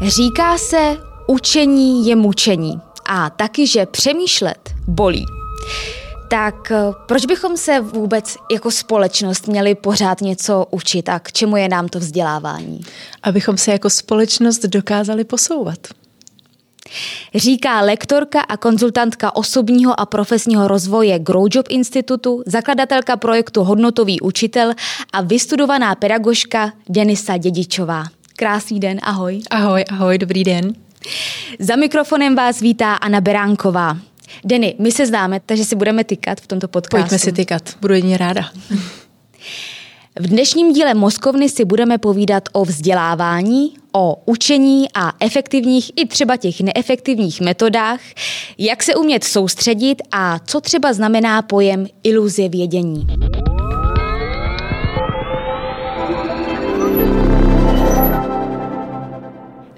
Říká se, učení je mučení a taky, že přemýšlet bolí. Tak eh, proč bychom se vůbec jako společnost měli pořád něco učit a k čemu je nám to vzdělávání? Abychom se jako společnost dokázali posouvat. Říká lektorka a konzultantka osobního a profesního rozvoje Growjob Institutu, zakladatelka projektu Hodnotový učitel a vystudovaná pedagožka Denisa Dědičová. Krásný den, ahoj. Ahoj, ahoj, dobrý den. Za mikrofonem vás vítá Anna Beránková. Denny, my se známe, takže si budeme tykat v tomto podcastu. Pojďme si tykat, budu jedině ráda. V dnešním díle Moskovny si budeme povídat o vzdělávání, o učení a efektivních i třeba těch neefektivních metodách, jak se umět soustředit a co třeba znamená pojem iluze vědění.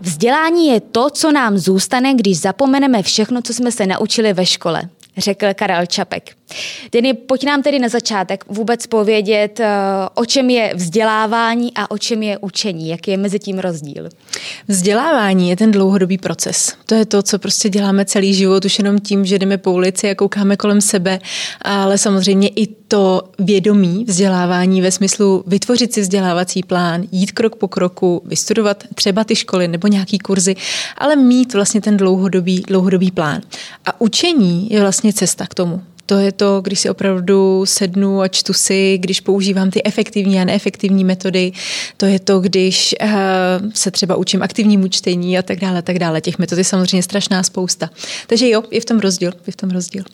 Vzdělání je to, co nám zůstane, když zapomeneme všechno, co jsme se naučili ve škole řekl Karel Čapek. Tedy pojď nám tedy na začátek vůbec povědět, eh, o čem je vzdělávání a o čem je učení, jaký je mezi tím rozdíl. Vzdělávání je ten dlouhodobý proces. To je to, co prostě děláme celý život, už jenom tím, že jdeme po ulici a koukáme kolem sebe, ale samozřejmě i to vědomí vzdělávání ve smyslu vytvořit si vzdělávací plán, jít krok po kroku, vystudovat třeba ty školy nebo nějaký kurzy, ale mít vlastně ten dlouhodobý, dlouhodobý plán. A učení je vlastně cesta k tomu. To je to, když si opravdu sednu a čtu si, když používám ty efektivní a neefektivní metody. To je to, když uh, se třeba učím aktivnímu čtení a tak dále, tak dále. Těch metod je samozřejmě strašná spousta. Takže jo, je v tom rozdíl. Je v tom rozdíl.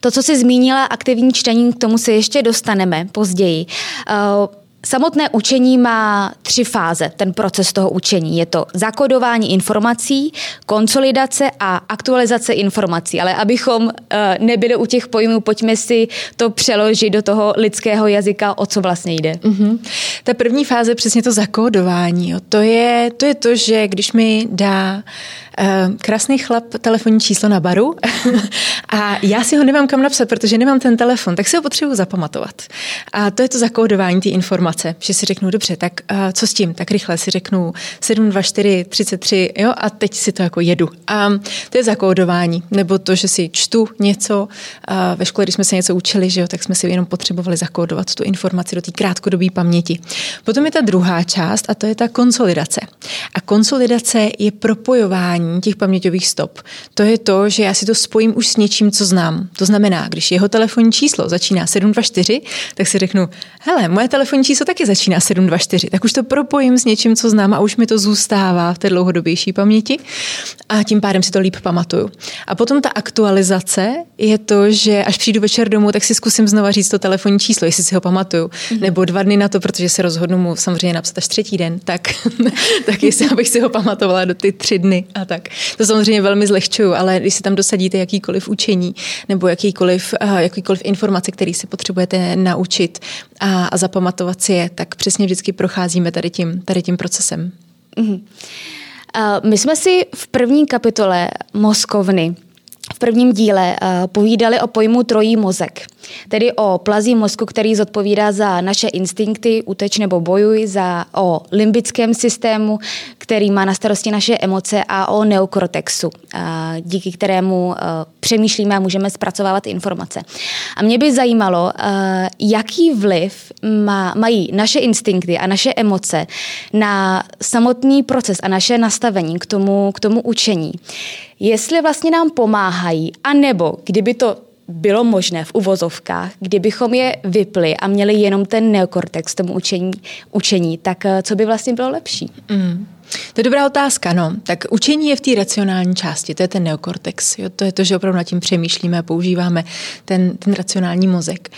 To, co jsi zmínila, aktivní čtení, k tomu se ještě dostaneme později. Uh, Samotné učení má tři fáze, ten proces toho učení. Je to zakodování informací, konsolidace a aktualizace informací. Ale abychom uh, nebyli u těch pojmů, pojďme si to přeložit do toho lidského jazyka, o co vlastně jde. Mm-hmm. Ta první fáze přesně to zakódování. Jo. To, je, to je to, že když mi dá uh, krásný chlap telefonní číslo na baru a já si ho nemám kam napsat, protože nemám ten telefon, tak si ho potřebuji zapamatovat. A to je to zakódování té informace že si řeknu, dobře, tak uh, co s tím? Tak rychle si řeknu 724 33, jo, a teď si to jako jedu. A to je zakódování, nebo to, že si čtu něco, uh, ve škole, když jsme se něco učili, že jo, tak jsme si jenom potřebovali zakódovat tu informaci do té krátkodobé paměti. Potom je ta druhá část a to je ta konsolidace. A konsolidace je propojování těch paměťových stop. To je to, že já si to spojím už s něčím, co znám. To znamená, když jeho telefonní číslo začíná 724, tak si řeknu, hele, moje telefonní číslo taky začíná 724, tak už to propojím s něčím, co znám a už mi to zůstává v té dlouhodobější paměti a tím pádem si to líp pamatuju. A potom ta aktualizace je to, že až přijdu večer domů, tak si zkusím znova říct to telefonní číslo, jestli si ho pamatuju. Mm-hmm. Nebo dva dny na to, protože se rozhodnu mu samozřejmě napsat až třetí den, tak, tak jestli abych si ho pamatovala do ty tři dny a tak. To samozřejmě velmi zlehčuju, ale když si tam dosadíte jakýkoliv učení nebo jakýkoliv, uh, jakýkoliv informace, který si potřebujete naučit a, a zapamatovat si je, tak přesně vždycky procházíme tady tím, tady tím procesem. Mm-hmm. My jsme si v první kapitole Moskovny v prvním díle uh, povídali o pojmu trojí mozek, tedy o plazí mozku, který zodpovídá za naše instinkty, uteč nebo bojuj, za o limbickém systému, který má na starosti naše emoce a o neokortexu, uh, díky kterému uh, přemýšlíme a můžeme zpracovávat informace. A mě by zajímalo, jaký vliv má, mají naše instinkty a naše emoce na samotný proces a naše nastavení k tomu, k tomu učení jestli vlastně nám pomáhají, anebo kdyby to bylo možné v uvozovkách, kdybychom je vypli a měli jenom ten neokortex tomu učení, učení tak eh, co by vlastně bylo lepší? Mm. To je dobrá otázka, no. Tak učení je v té racionální části, to je ten neokortex. Jo? To je to, že opravdu nad tím přemýšlíme a používáme ten, ten racionální mozek.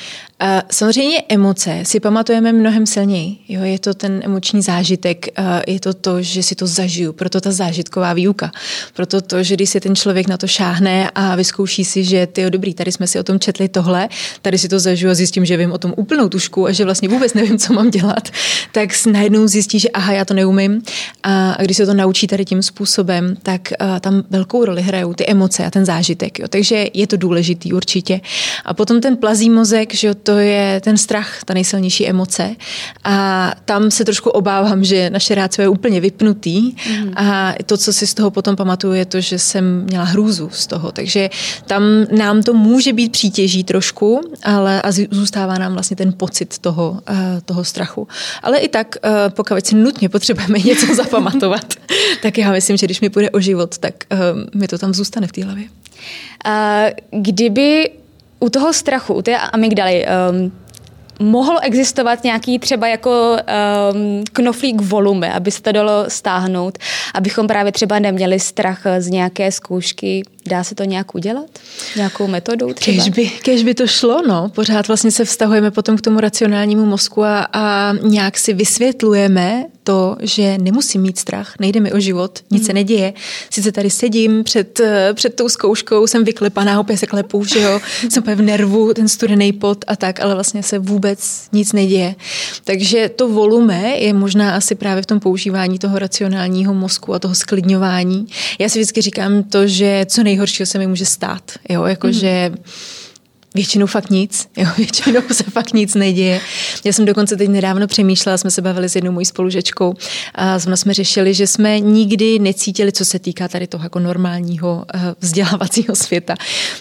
Samozřejmě emoce si pamatujeme mnohem silněji. Jo? Je to ten emoční zážitek, je to to, že si to zažiju, proto ta zážitková výuka. Proto to, že když si ten člověk na to šáhne a vyzkouší si, že ty jo, dobrý, tady jsme si o tom četli tohle, tady si to zažiju a zjistím, že vím o tom úplnou tušku a že vlastně vůbec nevím, co mám dělat, tak najednou zjistí, že aha, já to neumím. A když se to naučí tady tím způsobem, tak tam velkou roli hrajou ty emoce a ten zážitek. Jo. Takže je to důležitý určitě. A potom ten plazí mozek, že jo, to je ten strach, ta nejsilnější emoce. A tam se trošku obávám, že naše rácio je úplně vypnutý. Mm. A to, co si z toho potom pamatuju, je to, že jsem měla hrůzu z toho. Takže tam nám to může být přítěží trošku, ale a zůstává nám vlastně ten pocit toho, uh, toho strachu. Ale i tak, uh, pokud si nutně potřebujeme něco zapamatovat, tak já myslím, že když mi půjde o život, tak uh, mi to tam zůstane v té hlavě. Uh, kdyby u toho strachu, u té amygdaly, um, mohlo existovat nějaký třeba jako um, knoflík volume, aby se to dalo stáhnout, abychom právě třeba neměli strach z nějaké zkoušky. Dá se to nějak udělat? Nějakou metodou třeba? Kež by, kež by to šlo, no. Pořád vlastně se vztahujeme potom k tomu racionálnímu mozku a, a nějak si vysvětlujeme to, že nemusím mít strach, nejde mi o život, nic mm. se neděje. Sice tady sedím před, před tou zkouškou, jsem vyklepaná, opět se klepu, že jo, jsem v nervu, ten studený pot a tak, ale vlastně se vůbec nic neděje. Takže to volume je možná asi právě v tom používání toho racionálního mozku a toho sklidňování. Já si vždycky říkám to, že co nejhoršího se mi může stát, jo, jakože mm Většinou fakt nic, jo, většinou se fakt nic neděje. Já jsem dokonce teď nedávno přemýšlela, jsme se bavili s jednou mojí spolužečkou a jsme řešili, že jsme nikdy necítili, co se týká tady toho jako normálního eh, vzdělávacího světa,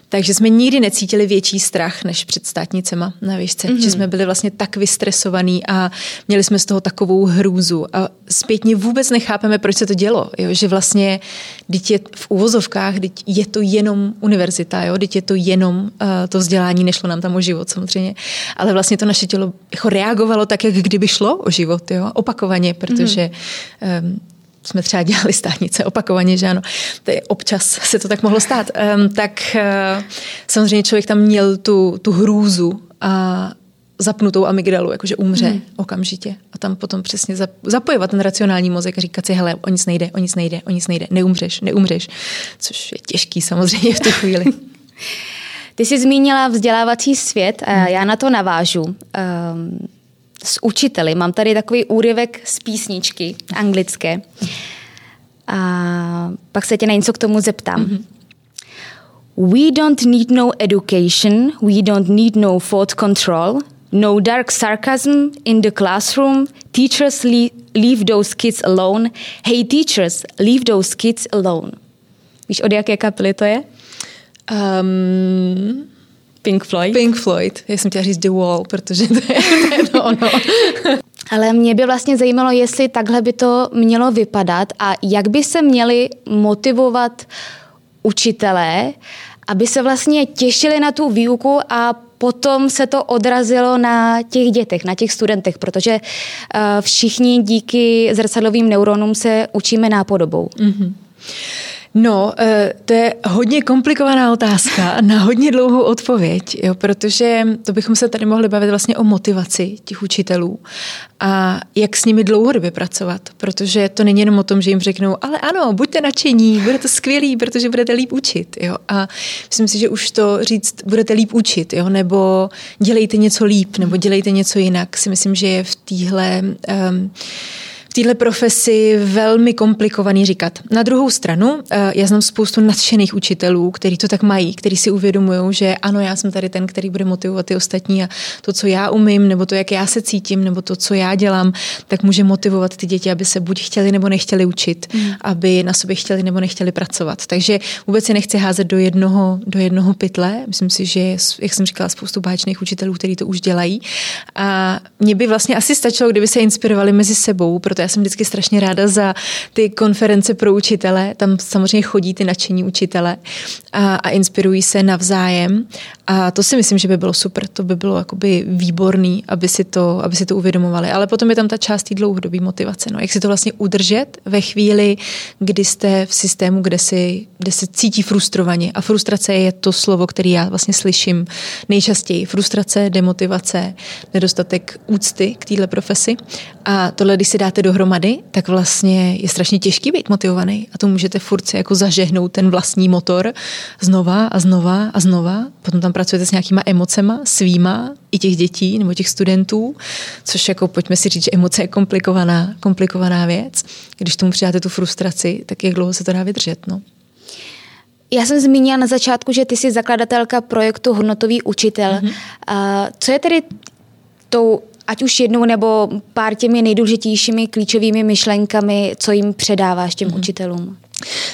takže jsme nikdy necítili větší strach než před státnicema na výšce, mm-hmm. že jsme byli vlastně tak vystresovaní a měli jsme z toho takovou hrůzu a zpětně vůbec nechápeme, proč se to dělo, jo, že vlastně je v úvozovkách, je to jenom univerzita, jo, je to jenom uh, to vzdělávání vzdělání, nešlo nám tam o život samozřejmě, ale vlastně to naše tělo jako reagovalo tak, jak kdyby šlo o život, jo? opakovaně, protože mm-hmm. um, jsme třeba dělali státnice opakovaně, že ano, je, občas se to tak mohlo stát, um, tak uh, samozřejmě člověk tam měl tu, tu hrůzu a zapnutou amygdalu, jakože umře hmm. okamžitě. A tam potom přesně zapojovat ten racionální mozek a říkat si, hele, o nic nejde, o nic nejde, o nic nejde, neumřeš, neumřeš. Což je těžký samozřejmě v tu chvíli. Ty jsi zmínila vzdělávací svět a já na to navážu. Um, s učiteli. Mám tady takový úryvek z písničky anglické. A pak se tě na něco k tomu zeptám. Mm-hmm. We don't need no education, we don't need no thought control, no dark sarcasm in the classroom. Teachers leave, leave those kids alone. Hey teachers, leave those kids alone. Víš, od jaké kapely to je? Um, Pink Floyd? Pink Floyd. Já jsem chtěla říct The Wall, protože to je, to, je to ono. Ale mě by vlastně zajímalo, jestli takhle by to mělo vypadat a jak by se měli motivovat učitelé, aby se vlastně těšili na tu výuku a potom se to odrazilo na těch dětech, na těch studentech, protože uh, všichni díky zrcadlovým neuronům se učíme nápodobou. Mm-hmm. No, eh, to je hodně komplikovaná otázka na hodně dlouhou odpověď, jo, protože to bychom se tady mohli bavit vlastně o motivaci těch učitelů a jak s nimi dlouhodobě pracovat, protože to není jenom o tom, že jim řeknou, ale ano, buďte nadšení, bude to skvělý, protože budete líp učit. Jo. A myslím si, že už to říct, budete líp učit, jo, nebo dělejte něco líp, nebo dělejte něco jinak, si myslím, že je v téhle um, téhle profesi velmi komplikovaný říkat. Na druhou stranu, eh, já znám spoustu nadšených učitelů, kteří to tak mají, kteří si uvědomují, že ano, já jsem tady ten, který bude motivovat ty ostatní a to, co já umím, nebo to, jak já se cítím, nebo to, co já dělám, tak může motivovat ty děti, aby se buď chtěli nebo nechtěli učit, mm. aby na sobě chtěli nebo nechtěli pracovat. Takže vůbec se nechci házet do jednoho, do jednoho pytle. Myslím si, že, jak jsem říkala, spoustu báječných učitelů, kteří to už dělají. A mě by vlastně asi stačilo, kdyby se inspirovali mezi sebou, protože já jsem vždycky strašně ráda za ty konference pro učitele. Tam samozřejmě chodí ty nadšení učitele a, a inspirují se navzájem. A to si myslím, že by bylo super. To by bylo jakoby výborný, aby si to, aby si to uvědomovali. Ale potom je tam ta část té dlouhodobé motivace. No. Jak si to vlastně udržet ve chvíli, kdy jste v systému, kde, si, kde se cítí frustrovaně. A frustrace je to slovo, který já vlastně slyším nejčastěji. Frustrace, demotivace, nedostatek úcty k téhle profesi. A tohle, když si dáte do dohromady, tak vlastně je strašně těžký být motivovaný a to můžete furt si jako zažehnout ten vlastní motor znova a znova a znova. Potom tam pracujete s nějakýma emocema svýma i těch dětí nebo těch studentů, což jako pojďme si říct, že emoce je komplikovaná, komplikovaná věc. Když tomu přidáte tu frustraci, tak jak dlouho se to dá vydržet, no. Já jsem zmínila na začátku, že ty jsi zakladatelka projektu Hodnotový učitel. Mm-hmm. Uh, co je tedy tou ať už jednou nebo pár těmi nejdůležitějšími klíčovými myšlenkami, co jim předáváš těm mm-hmm. učitelům?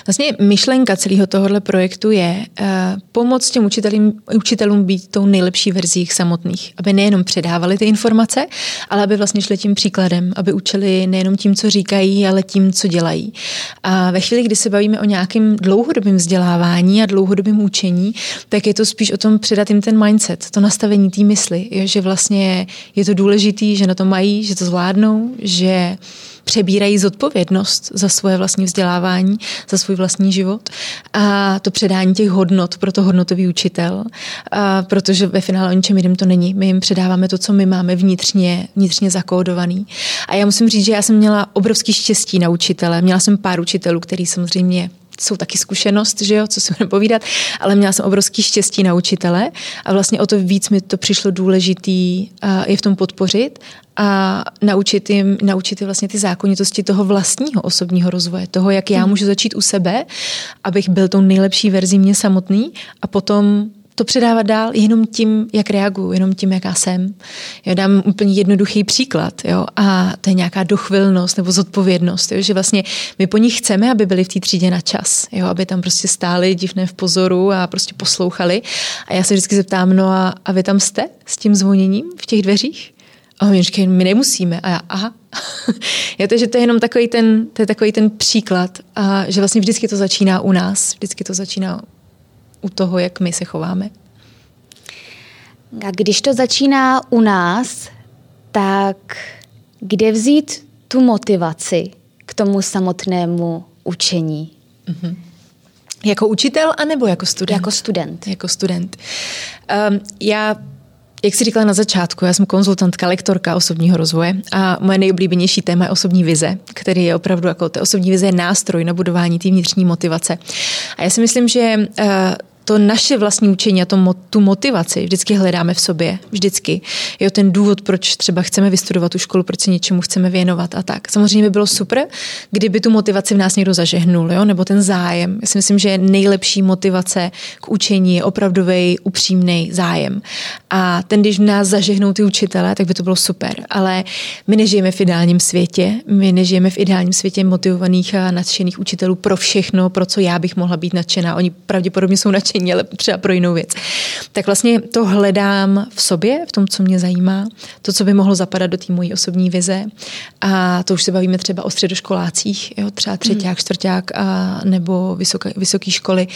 Vlastně myšlenka celého tohohle projektu je uh, pomoct těm učitelům, učitelům být tou nejlepší verzí jich samotných, aby nejenom předávali ty informace, ale aby vlastně šli tím příkladem, aby učili nejenom tím, co říkají, ale tím, co dělají. A ve chvíli, kdy se bavíme o nějakém dlouhodobém vzdělávání a dlouhodobém učení, tak je to spíš o tom předat jim ten mindset, to nastavení té mysli, jo, že vlastně je to důležitý, že na to mají, že to zvládnou, že přebírají zodpovědnost za svoje vlastní vzdělávání, za svůj vlastní život a to předání těch hodnot pro to hodnotový učitel, a protože ve finále o ničem jiném to není. My jim předáváme to, co my máme vnitřně, vnitřně zakódovaný. A já musím říct, že já jsem měla obrovský štěstí na učitele. Měla jsem pár učitelů, který samozřejmě jsou taky zkušenost, že jo, co si budeme povídat, ale měla jsem obrovský štěstí na učitele a vlastně o to víc mi to přišlo důležitý je v tom podpořit a naučit jim, naučit jim vlastně ty zákonitosti toho vlastního osobního rozvoje, toho, jak já hmm. můžu začít u sebe, abych byl tou nejlepší verzí mě samotný a potom to předávat dál jenom tím, jak reaguju, jenom tím, jaká jsem. Já dám úplně jednoduchý příklad, jo, a to je nějaká dochvilnost nebo zodpovědnost, jo, že vlastně my po nich chceme, aby byli v té třídě na čas, jo, aby tam prostě stáli divné v pozoru a prostě poslouchali. A já se vždycky zeptám, no a, a vy tam jste s tím zvoněním v těch dveřích? A oni říkají, my nemusíme. A já, aha. je to, že to je jenom takový ten, to je takový ten příklad, a že vlastně vždycky to začíná u nás, vždycky to začíná u toho, jak my se chováme. A když to začíná u nás, tak kde vzít tu motivaci k tomu samotnému učení? Mm-hmm. Jako učitel anebo jako student? Jako student. Jako student. Um, já jak jsi říkala na začátku, já jsem konzultantka, lektorka osobního rozvoje a moje nejoblíbenější téma je osobní vize, který je opravdu jako ta osobní vize je nástroj na budování té vnitřní motivace. A já si myslím, že uh, to naše vlastní učení a to, tu motivaci vždycky hledáme v sobě. Vždycky. Jo, ten důvod, proč třeba chceme vystudovat tu školu, proč se něčemu chceme věnovat a tak. Samozřejmě by bylo super, kdyby tu motivaci v nás někdo zažehnul, jo, nebo ten zájem. Já si myslím, že nejlepší motivace k učení je opravdový, upřímný zájem. A ten, když v nás zažehnou ty učitele, tak by to bylo super. Ale my nežijeme v ideálním světě, my nežijeme v ideálním světě motivovaných a nadšených učitelů pro všechno, pro co já bych mohla být nadšená. Oni pravděpodobně jsou nadšení nadšení, ale třeba pro jinou věc. Tak vlastně to hledám v sobě, v tom, co mě zajímá, to, co by mohlo zapadat do té mojí osobní vize. A to už se bavíme třeba o středoškolácích, jo, třeba třetíák, hmm. čtvrták a nebo vysoké, vysoké školy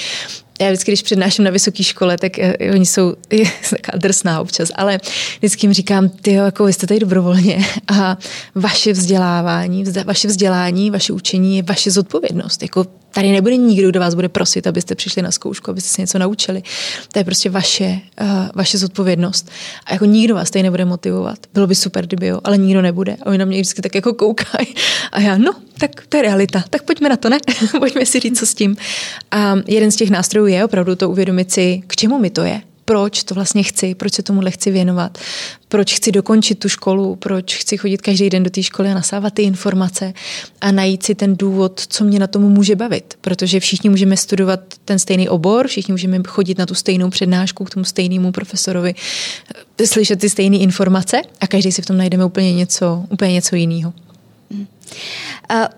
já vždycky, když přednáším na vysoké škole, tak uh, oni jsou je, taková drsná občas, ale vždycky jim říkám, ty jako vy jste tady dobrovolně a vaše vzdělávání, vaše vzdělání, vaše učení je vaše zodpovědnost. Jako tady nebude nikdo, kdo vás bude prosit, abyste přišli na zkoušku, abyste se něco naučili. To je prostě vaše, uh, vaše zodpovědnost. A jako nikdo vás tady nebude motivovat. Bylo by super, kdyby jo, ale nikdo nebude. A oni na mě vždycky tak jako koukají. A já, no, tak to je realita. Tak pojďme na to, ne? pojďme si říct, co s tím. A jeden z těch nástrojů je opravdu to uvědomit si, k čemu mi to je, proč to vlastně chci, proč se tomuhle chci věnovat, proč chci dokončit tu školu, proč chci chodit každý den do té školy a nasávat ty informace a najít si ten důvod, co mě na tom může bavit. Protože všichni můžeme studovat ten stejný obor, všichni můžeme chodit na tu stejnou přednášku k tomu stejnému profesorovi, slyšet ty stejné informace a každý si v tom najdeme úplně něco, úplně něco jiného.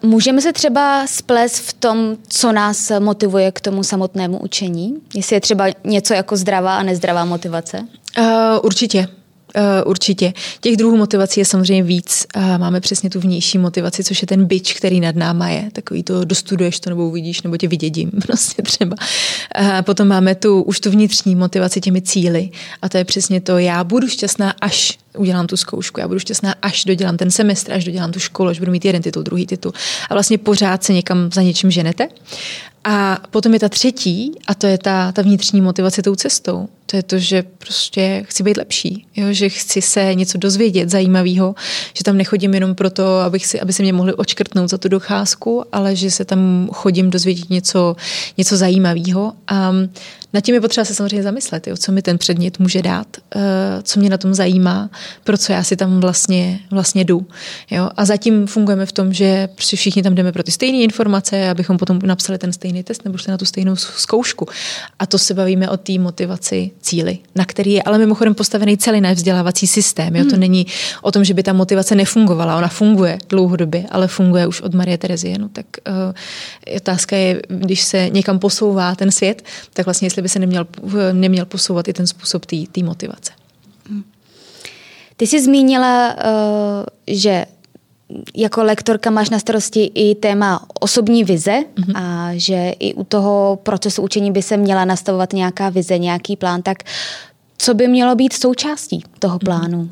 Můžeme se třeba splést v tom, co nás motivuje k tomu samotnému učení? Jestli je třeba něco jako zdravá a nezdravá motivace? Uh, určitě. Uh, určitě. Těch druhů motivací je samozřejmě víc. Uh, máme přesně tu vnější motivaci, což je ten byč, který nad náma je. Takový to dostuduješ to nebo uvidíš, nebo tě vydědím prostě třeba. Uh, potom máme tu už tu vnitřní motivaci těmi cíly. A to je přesně to, já budu šťastná, až udělám tu zkoušku. Já budu šťastná, až dodělám ten semestr, až dodělám tu školu, až budu mít jeden titul, druhý titul. A vlastně pořád se někam za něčím ženete. A potom je ta třetí, a to je ta, ta vnitřní motivace tou cestou. To je to, že prostě chci být lepší, jo? že chci se něco dozvědět zajímavého, že tam nechodím jenom proto, abych si, aby se mě mohli očkrtnout za tu docházku, ale že se tam chodím dozvědět něco, něco zajímavého. A nad tím je potřeba se samozřejmě zamyslet, jo, co mi ten předmět může dát, uh, co mě na tom zajímá, pro co já si tam vlastně, vlastně jdu. Jo. A zatím fungujeme v tom, že prostě všichni tam jdeme pro ty stejné informace, abychom potom napsali ten stejný test nebo šli na tu stejnou zkoušku. A to se bavíme o té motivaci cíly, na který je ale mimochodem postavený celý náš vzdělávací systém. Jo. Hmm. To není o tom, že by ta motivace nefungovala. Ona funguje dlouhodobě, ale funguje už od Marie Terezie. No, tak uh, otázka je, když se někam posouvá ten svět, tak vlastně jestli by se neměl, neměl posouvat i ten způsob té motivace. Ty jsi zmínila, eh, že jako lektorka máš na starosti i téma osobní vize mm-hmm. a že i u toho procesu učení by se měla nastavovat nějaká vize, nějaký plán, tak co by mělo být součástí toho mhm. plánu?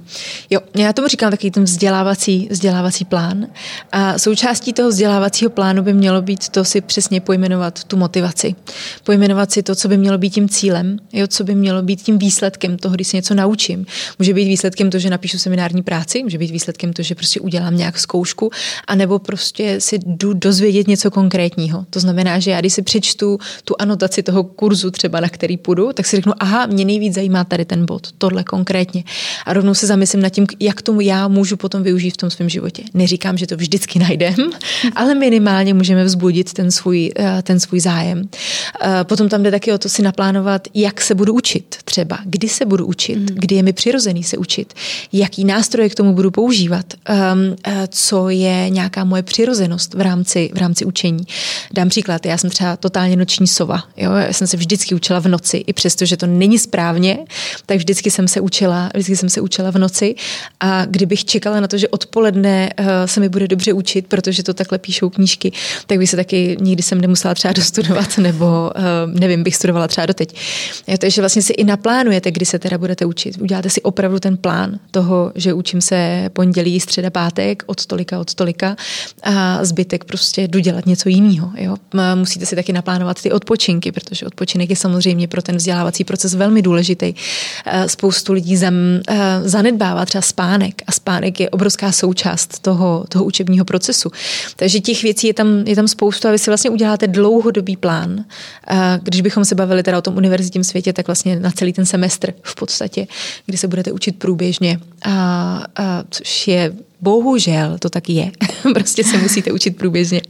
Jo, já tomu říkám takový ten vzdělávací, vzdělávací plán. A součástí toho vzdělávacího plánu by mělo být to si přesně pojmenovat tu motivaci. Pojmenovat si to, co by mělo být tím cílem, jo, co by mělo být tím výsledkem toho, když se něco naučím. Může být výsledkem to, že napíšu seminární práci, může být výsledkem to, že prostě udělám nějak zkoušku, anebo prostě si jdu dozvědět něco konkrétního. To znamená, že já když si přečtu tu anotaci toho kurzu třeba, na který půjdu, tak si řeknu, aha, mě nejvíc zajímá tady ten bod, tohle konkrétně. A rovnou se zamyslím nad tím, jak tomu já můžu potom využít v tom svém životě. Neříkám, že to vždycky najdem, ale minimálně můžeme vzbudit ten svůj, eh, ten svůj zájem. Eh, potom tam jde taky o to si naplánovat, jak se budu učit třeba, kdy se budu učit, mm. kdy je mi přirozený se učit, jaký nástroje k tomu budu používat, ehm, eh, co je nějaká moje přirozenost v rámci, v rámci učení. Dám příklad, já jsem třeba totálně noční sova. Jo? Já jsem se vždycky učila v noci, i přesto, že to není správně, tak vždycky jsem se učila, vždycky jsem se učila v noci a kdybych čekala na to, že odpoledne uh, se mi bude dobře učit, protože to takhle píšou knížky, tak bych se taky nikdy jsem nemusela třeba dostudovat, nebo uh, nevím, bych studovala třeba doteď. Takže vlastně si i naplánujete, kdy se teda budete učit. Uděláte si opravdu ten plán toho, že učím se pondělí, středa, pátek, od tolika, od tolika a zbytek prostě jdu dělat něco jiného. Musíte si taky naplánovat ty odpočinky, protože odpočinek je samozřejmě pro ten vzdělávací proces velmi důležitý. Eh, spoustu lidí zam, eh, zanedbává třeba spánek a spánek je obrovská součást toho, toho učebního procesu. Takže těch věcí je tam, je tam spoustu a vy si vlastně uděláte dlouhodobý plán. Eh, když bychom se bavili teda o tom univerzitním světě, tak vlastně na celý ten semestr v podstatě, kdy se budete učit průběžně, a, a, což je bohužel to tak je. prostě se musíte učit průběžně.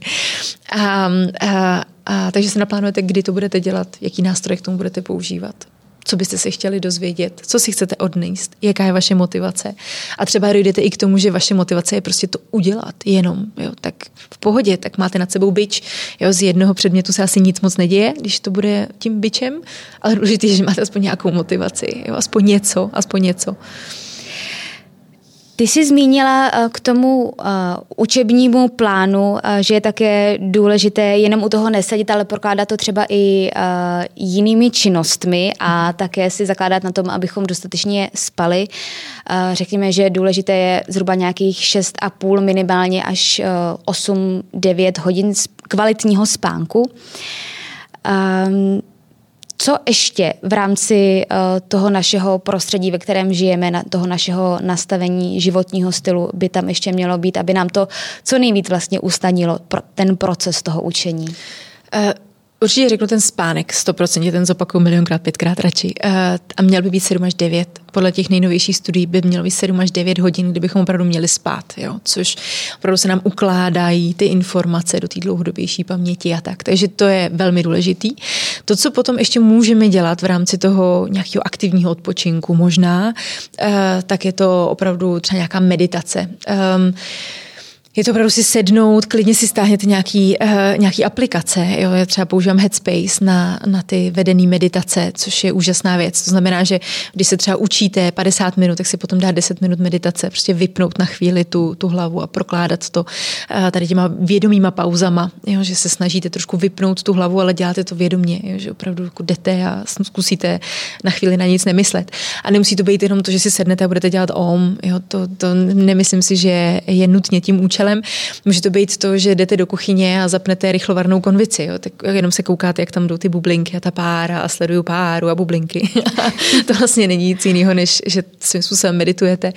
A, a, a, takže se naplánujete, kdy to budete dělat, jaký nástroj k tomu budete používat co byste se chtěli dozvědět, co si chcete odnést, jaká je vaše motivace. A třeba dojdete i k tomu, že vaše motivace je prostě to udělat jenom. Jo, tak v pohodě, tak máte nad sebou byč. Jo, z jednoho předmětu se asi nic moc neděje, když to bude tím byčem, ale důležité je, že máte aspoň nějakou motivaci, jo, aspoň něco, aspoň něco. Ty jsi zmínila eh, k tomu uh, učebnímu plánu, uh, že je také důležité jenom u toho nesadit, ale prokládat to třeba i jinými činnostmi a také si zakládat na tom, abychom dostatečně spali. Řekněme, že důležité je zhruba nějakých 6,5 minimálně až uh, 8-9 hodin kvalitního spánku. Um, co ještě v rámci uh, toho našeho prostředí, ve kterém žijeme, toho našeho nastavení životního stylu by tam ještě mělo být, aby nám to co nejvíc vlastně ustanilo pro ten proces toho učení? Určitě řeknu ten spánek, 100%, ten zopakuju milionkrát, pětkrát radši. Uh, a měl by být 7 až 9. Podle těch nejnovějších studií by mělo být 7 až 9 hodin, kdybychom opravdu měli spát. Jo? Což opravdu se nám ukládají ty informace do té dlouhodobější paměti a tak. Takže to je velmi důležitý. To, co potom ještě můžeme dělat v rámci toho nějakého aktivního odpočinku možná, uh, tak je to opravdu třeba nějaká meditace. Um, je to opravdu si sednout, klidně si stáhněte nějaký, uh, nějaký aplikace. Jo? Já třeba používám Headspace na, na ty vedené meditace, což je úžasná věc. To znamená, že když se třeba učíte 50 minut, tak si potom dá 10 minut meditace, prostě vypnout na chvíli tu, tu hlavu a prokládat to uh, tady těma vědomýma pauzama, jo? že se snažíte trošku vypnout tu hlavu, ale děláte to vědomě, jo? že opravdu jako jdete a zkusíte na chvíli na nic nemyslet. A nemusí to být jenom to, že si sednete a budete dělat om. Jo? To, to nemyslím si, že je nutně tím účelem účelem. Může to být to, že jdete do kuchyně a zapnete rychlovarnou konvici, jo? tak jenom se koukáte, jak tam jdou ty bublinky a ta pára a sleduju páru a bublinky. to vlastně není nic jiného, než že svým způsobem meditujete.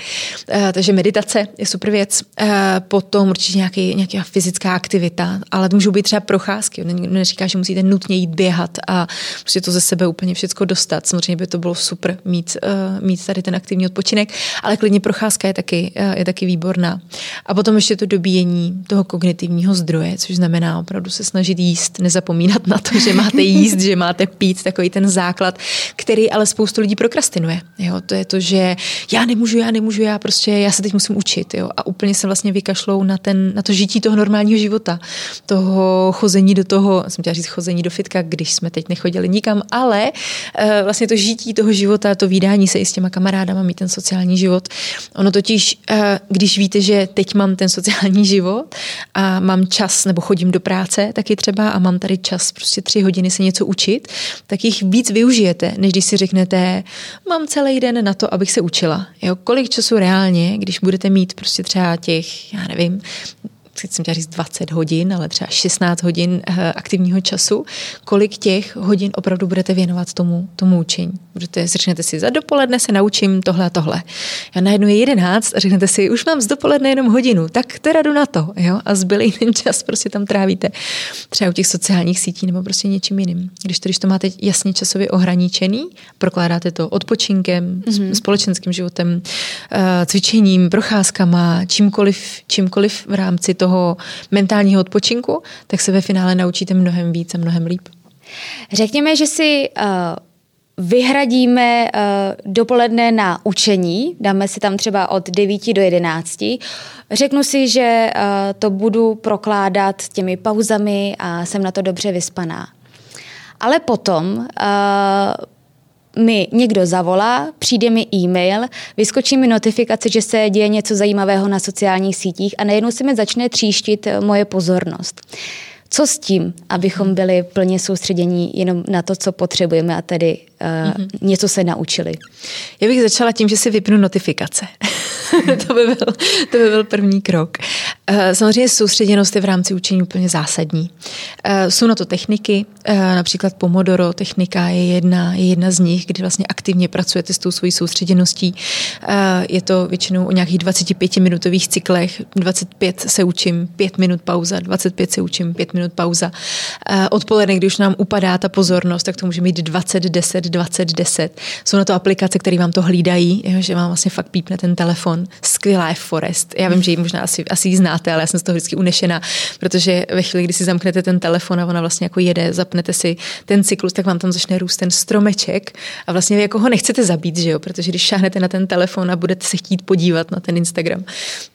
Uh, takže meditace je super věc. Uh, potom určitě nějaký, nějaká fyzická aktivita, ale to můžou být třeba procházky. Neříká, že musíte nutně jít běhat a prostě to ze sebe úplně všechno dostat. Samozřejmě by to bylo super mít, uh, mít tady ten aktivní odpočinek, ale klidně procházka je taky, je taky výborná. A potom ještě to dobíjení toho kognitivního zdroje, což znamená opravdu se snažit jíst, nezapomínat na to, že máte jíst, že máte pít, takový ten základ, který ale spoustu lidí prokrastinuje. Jo? To je to, že já nemůžu, já nemůžu, já prostě, já se teď musím učit. Jo? A úplně se vlastně vykašlou na, ten, na to žití toho normálního života, toho chození do toho, jsem chtěla říct chození do fitka, když jsme teď nechodili nikam, ale uh, vlastně to žití toho života, to výdání se i s těma kamarádama, mít ten sociální život. Ono totiž, uh, když víte, že teď mám ten sociální život a mám čas, nebo chodím do práce taky třeba a mám tady čas prostě tři hodiny se něco učit, tak jich víc využijete, než když si řeknete, mám celý den na to, abych se učila. Jo? Kolik času reálně, když budete mít prostě třeba těch, já nevím, jsem chtěla říct 20 hodin, ale třeba 16 hodin eh, aktivního času, kolik těch hodin opravdu budete věnovat tomu, tomu učení. Budete, řeknete si, za dopoledne se naučím tohle a tohle. Já najednou je 11 a řeknete si, už mám z dopoledne jenom hodinu, tak teda jdu na to. Jo? A zbylý ten čas prostě tam trávíte třeba u těch sociálních sítí nebo prostě něčím jiným. Když to, když to máte jasně časově ohraničený, prokládáte to odpočinkem, mm-hmm. společenským životem, eh, cvičením, procházkama, čímkoliv, čímkoliv v rámci toho toho mentálního odpočinku, tak se ve finále naučíte mnohem víc a mnohem líp. Řekněme, že si uh, vyhradíme uh, dopoledne na učení, dáme si tam třeba od 9 do 11. Řeknu si, že uh, to budu prokládat těmi pauzami a jsem na to dobře vyspaná. Ale potom uh, mi někdo zavolá, přijde mi e-mail, vyskočí mi notifikace, že se děje něco zajímavého na sociálních sítích a najednou se mi začne tříštit eh, moje pozornost. Co s tím, abychom byli plně soustředění jenom na to, co potřebujeme a tedy uh, mm-hmm. něco se naučili? Já bych začala tím, že si vypnu notifikace. to, by byl, to by byl první krok. Eh, samozřejmě soustředěnost je v rámci učení úplně zásadní. Eh, jsou na to techniky, eh, například Pomodoro technika je jedna, je jedna z nich, kdy vlastně aktivně pracujete s tou svojí soustředěností. Je to většinou o nějakých 25-minutových cyklech. 25 se učím, 5 minut pauza, 25 se učím, 5 minut pauza. Odpoledne, když nám upadá ta pozornost, tak to může mít 20, 10, 20, 10. Jsou na to aplikace, které vám to hlídají, že vám vlastně fakt pípne ten telefon. Skvělá je Forest. Já vím, že ji možná asi, asi znáte znáte, ale já jsem z toho vždycky unešená, protože ve chvíli, kdy si zamknete ten telefon a ona vlastně jako jede, zapnete si ten cyklus, tak vám tam začne růst ten stromeček a vlastně vy jako ho nechcete zabít, že jo? protože když šáhnete na ten telefon a budete se chtít podívat na ten Instagram,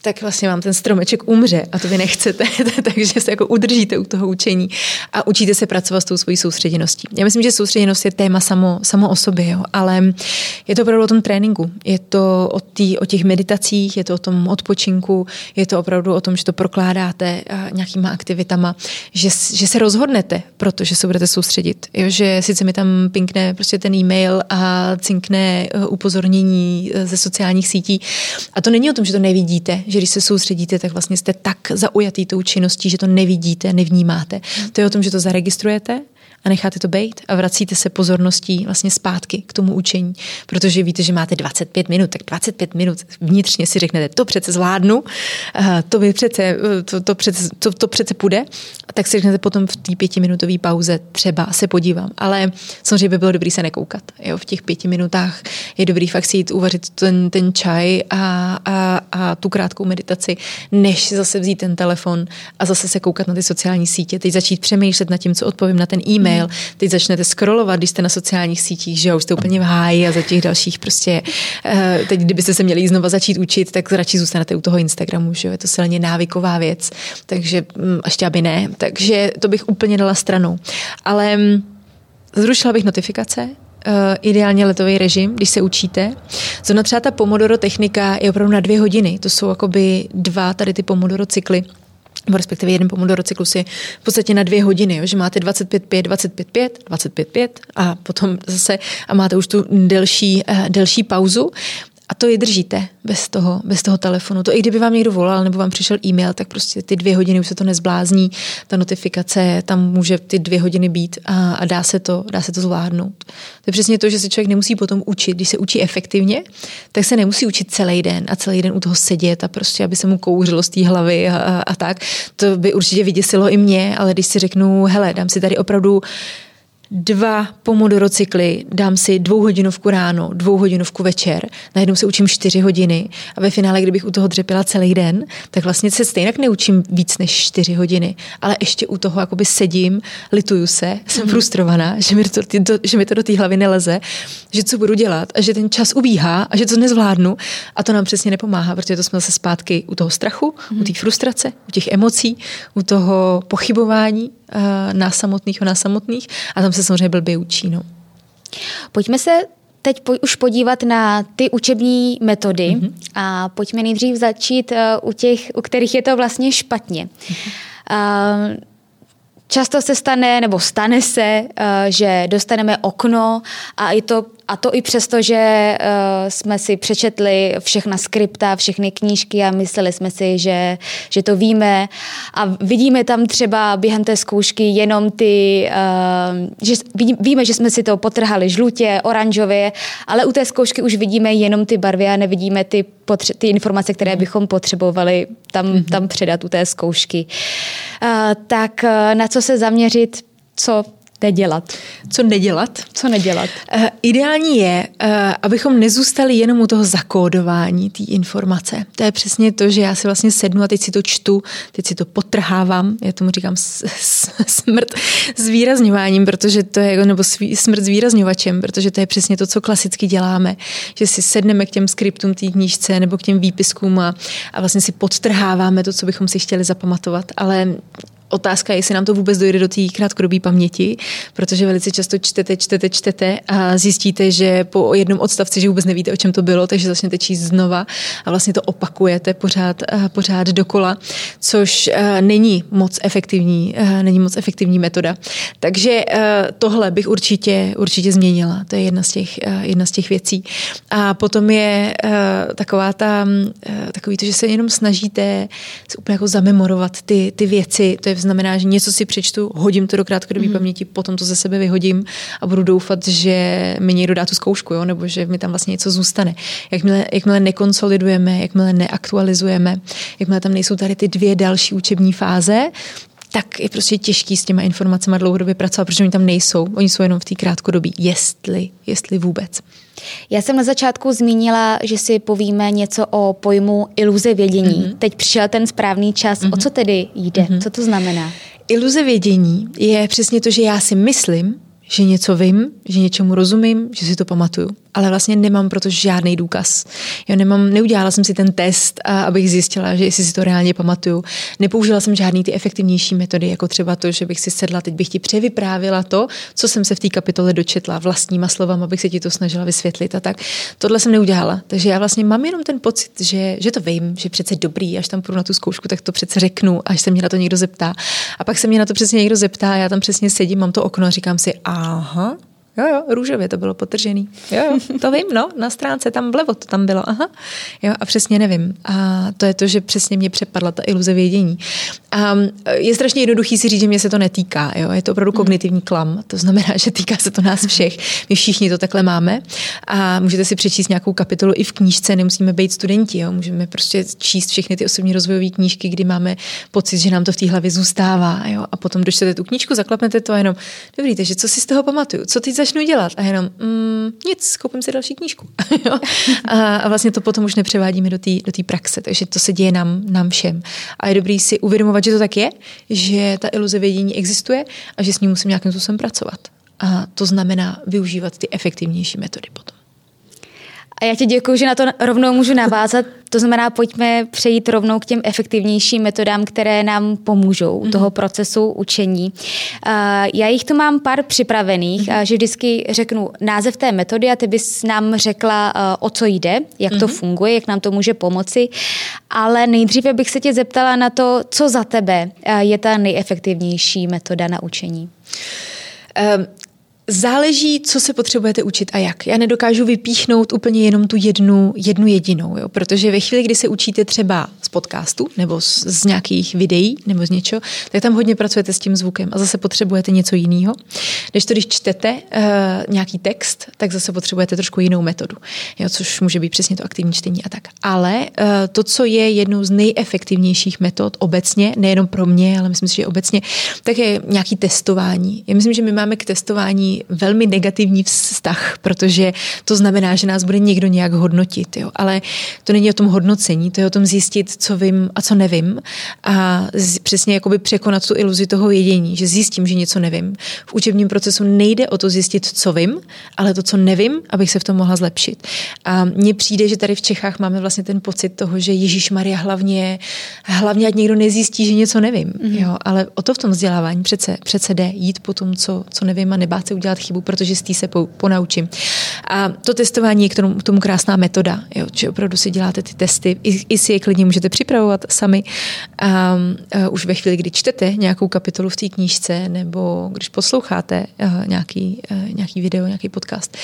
tak vlastně vám ten stromeček umře a to vy nechcete, takže se jako udržíte u toho učení a učíte se pracovat s tou svojí soustředěností. Já myslím, že soustředěnost je téma samo, samo o sobě, jo? ale je to opravdu o tom tréninku, je to o, tý, o těch meditacích, je to o tom odpočinku, je to opravdu o tom, že to prokládáte eh, nějakýma aktivitama, že, že se rozhodnete, protože se budete soustředit. Jo, že sice mi tam pinkne prostě ten e-mail a cinkne eh, upozornění eh, ze sociálních sítí. A to není o tom, že to nevidíte, že když se soustředíte, tak vlastně jste tak zaujatý tou činností, že to nevidíte, nevnímáte. To je o tom, že to zaregistrujete, a necháte to být a vracíte se pozorností vlastně zpátky k tomu učení, protože víte, že máte 25 minut, tak 25 minut vnitřně si řeknete, to přece zvládnu, to by přece, to, to, přece, to, to přece půjde, a tak si řeknete potom v té pětiminutové pauze třeba se podívám, ale samozřejmě by bylo dobrý se nekoukat. Jo? V těch pěti minutách je dobrý fakt si jít uvařit ten, ten čaj a, a, a tu krátkou meditaci, než zase vzít ten telefon a zase se koukat na ty sociální sítě, teď začít přemýšlet nad tím, co odpovím na ten e-mail, e-mail, teď začnete scrollovat, když jste na sociálních sítích, že jo, jste úplně v háji a za těch dalších prostě, eh, teď kdybyste se měli znova začít učit, tak radši zůstanete u toho Instagramu, že jo, je to silně návyková věc, takže mm, ještě aby ne, takže to bych úplně dala stranou. Ale mm, zrušila bych notifikace, Uh, ideálně letový režim, když se učíte. Zrovna třeba ta Pomodoro technika je opravdu na dvě hodiny. To jsou jakoby dva tady ty Pomodoro cykly nebo respektive jeden pomodoro cyklus je v podstatě na dvě hodiny, jo, že máte 25-5, 25-5, 25-5 a potom zase a máte už tu delší, uh, delší pauzu a to držíte bez toho, bez toho telefonu. To i kdyby vám někdo volal nebo vám přišel e-mail, tak prostě ty dvě hodiny už se to nezblázní, ta notifikace tam může ty dvě hodiny být a, a dá, se to, dá se to zvládnout. To je přesně to, že se člověk nemusí potom učit. Když se učí efektivně, tak se nemusí učit celý den a celý den u toho sedět a prostě, aby se mu kouřilo z té hlavy a, a, a tak. To by určitě vyděsilo i mě, ale když si řeknu, hele, dám si tady opravdu dva pomodoro cykly, dám si dvouhodinovku ráno, dvouhodinovku večer, najednou se učím čtyři hodiny a ve finále, kdybych u toho dřepila celý den, tak vlastně se stejně neučím víc než čtyři hodiny, ale ještě u toho jakoby sedím, lituju se, jsem mm. frustrovaná, že mi to, to, že mi to do té hlavy neleze, že co budu dělat a že ten čas ubíhá a že to nezvládnu a to nám přesně nepomáhá, protože to jsme zase zpátky u toho strachu, mm. u té frustrace, u těch emocí, u toho pochybování, uh, nás samotných o nás samotných a tam se samozřejmě blbě učí. No. Pojďme se teď po, už podívat na ty učební metody mm-hmm. a pojďme nejdřív začít uh, u těch, u kterých je to vlastně špatně. Mm-hmm. Uh, Často se stane, nebo stane se, že dostaneme okno a i to a to i přesto, že uh, jsme si přečetli všechna skripta, všechny knížky a mysleli jsme si, že, že to víme a vidíme tam třeba během té zkoušky jenom ty, uh, že víme, že jsme si to potrhali žlutě, oranžově, ale u té zkoušky už vidíme jenom ty barvy a nevidíme ty, potře- ty informace, které bychom potřebovali tam, mm-hmm. tam předat u té zkoušky. Uh, tak uh, na co se zaměřit, co nedělat. Co nedělat? Co nedělat? Uh, ideální je, uh, abychom nezůstali jenom u toho zakódování té informace. To je přesně to, že já si vlastně sednu a teď si to čtu, teď si to potrhávám, já tomu říkám s, s, smrt s výrazňováním, protože to je, nebo svý, smrt s výrazňovačem, protože to je přesně to, co klasicky děláme, že si sedneme k těm skriptům té knížce nebo k těm výpiskům a, a vlastně si podtrháváme to, co bychom si chtěli zapamatovat, ale otázka je, jestli nám to vůbec dojde do té krátkodobé paměti, protože velice často čtete, čtete, čtete a zjistíte, že po jednom odstavci, že vůbec nevíte, o čem to bylo, takže začnete číst znova a vlastně to opakujete pořád, eh, pořád dokola, což eh, není moc efektivní, eh, není moc efektivní metoda. Takže tohle bych určitě, určitě změnila. To je jedna z těch, jedna z těch věcí. A potom je taková ta, takový to, že se jenom snažíte úplně jako zamemorovat ty, ty věci. To je znamená, že něco si přečtu, hodím to do krátkodobé mm. paměti, potom to ze sebe vyhodím a budu doufat, že mi někdo dá tu zkoušku, jo? nebo že mi tam vlastně něco zůstane. Jakmile, jakmile nekonsolidujeme, jakmile neaktualizujeme, jakmile tam nejsou tady ty dvě další učební fáze, tak je prostě těžký s těma informacemi dlouhodobě pracovat, protože oni tam nejsou. Oni jsou jenom v té krátkodobí. Jestli, jestli vůbec. Já jsem na začátku zmínila, že si povíme něco o pojmu iluze vědění. Mm-hmm. Teď přišel ten správný čas. Mm-hmm. O co tedy jde? Mm-hmm. Co to znamená? Iluze vědění je přesně to, že já si myslím, že něco vím, že něčemu rozumím, že si to pamatuju ale vlastně nemám proto žádný důkaz. Jo, nemám, neudělala jsem si ten test, a, abych zjistila, že jestli si to reálně pamatuju. Nepoužila jsem žádný ty efektivnější metody, jako třeba to, že bych si sedla, teď bych ti převyprávila to, co jsem se v té kapitole dočetla vlastníma slovama, abych se ti to snažila vysvětlit a tak. Tohle jsem neudělala. Takže já vlastně mám jenom ten pocit, že, že to vím, že přece dobrý, až tam půjdu na tu zkoušku, tak to přece řeknu, až se mě na to někdo zeptá. A pak se mě na to přesně někdo zeptá, já tam přesně sedím, mám to okno a říkám si, aha, Jo, jo, růžově to bylo potržený. Jo, jo, to vím, no, na stránce tam vlevo to tam bylo, aha. Jo, a přesně nevím. A to je to, že přesně mě přepadla ta iluze vědění. A je strašně jednoduchý si říct, že mě se to netýká, jo, je to opravdu hmm. kognitivní klam, to znamená, že týká se to nás všech. My všichni to takhle máme a můžete si přečíst nějakou kapitolu i v knížce, nemusíme být studenti, jo, můžeme prostě číst všechny ty osobní rozvojové knížky, kdy máme pocit, že nám to v té hlavě zůstává, jo, a potom dočtete tu knížku, zaklapnete to a jenom, dobrý, takže co si z toho pamatuju, co teď začnu dělat? A jenom, mm, nic, koupím si další knížku. a, a vlastně to potom už nepřevádíme do té do praxe, takže to se děje nám, nám všem. A je dobrý si uvědomovat, že to tak je, že ta iluze vědění existuje a že s ní musím nějakým způsobem pracovat. A to znamená využívat ty efektivnější metody potom. A já ti děkuji, že na to rovnou můžu navázat. To znamená, pojďme přejít rovnou k těm efektivnějším metodám, které nám pomůžou mm-hmm. toho procesu učení. Já jich tu mám pár připravených, mm-hmm. že vždycky řeknu název té metody a ty bys nám řekla, o co jde, jak mm-hmm. to mhm. funguje, jak nám to může pomoci. Ale nejdříve bych se tě zeptala na to, co za tebe je ta nejefektivnější metoda na učení. Um Záleží, co se potřebujete učit a jak. Já nedokážu vypíchnout úplně jenom tu jednu, jednu jedinou, jo? protože ve chvíli, kdy se učíte třeba z podcastu nebo z, z nějakých videí nebo z něčeho, tak tam hodně pracujete s tím zvukem a zase potřebujete něco jiného. Když to, když čtete uh, nějaký text, tak zase potřebujete trošku jinou metodu, jo? což může být přesně to aktivní čtení a tak. Ale uh, to, co je jednou z nejefektivnějších metod obecně, nejenom pro mě, ale myslím si, že obecně, tak je nějaký testování. Já myslím, že my máme k testování velmi negativní vztah, protože to znamená, že nás bude někdo nějak hodnotit. Jo? Ale to není o tom hodnocení, to je o tom zjistit, co vím a co nevím a z, přesně jakoby překonat tu iluzi toho vědění, že zjistím, že něco nevím. V učebním procesu nejde o to zjistit, co vím, ale to, co nevím, abych se v tom mohla zlepšit. A mně přijde, že tady v Čechách máme vlastně ten pocit toho, že Ježíš Maria hlavně, hlavně ať někdo nezjistí, že něco nevím. Mm-hmm. Jo? Ale o to v tom vzdělávání přece, přece jde jít po tom, co, co nevím a nebát se udělat chybu, protože z té se po, ponaučím. A to testování je k tomu, k tomu krásná metoda, jo, že opravdu si děláte ty testy, i, i si je klidně můžete připravovat sami. A, a už ve chvíli, kdy čtete nějakou kapitolu v té knížce, nebo když posloucháte a, nějaký, a, nějaký video, nějaký podcast,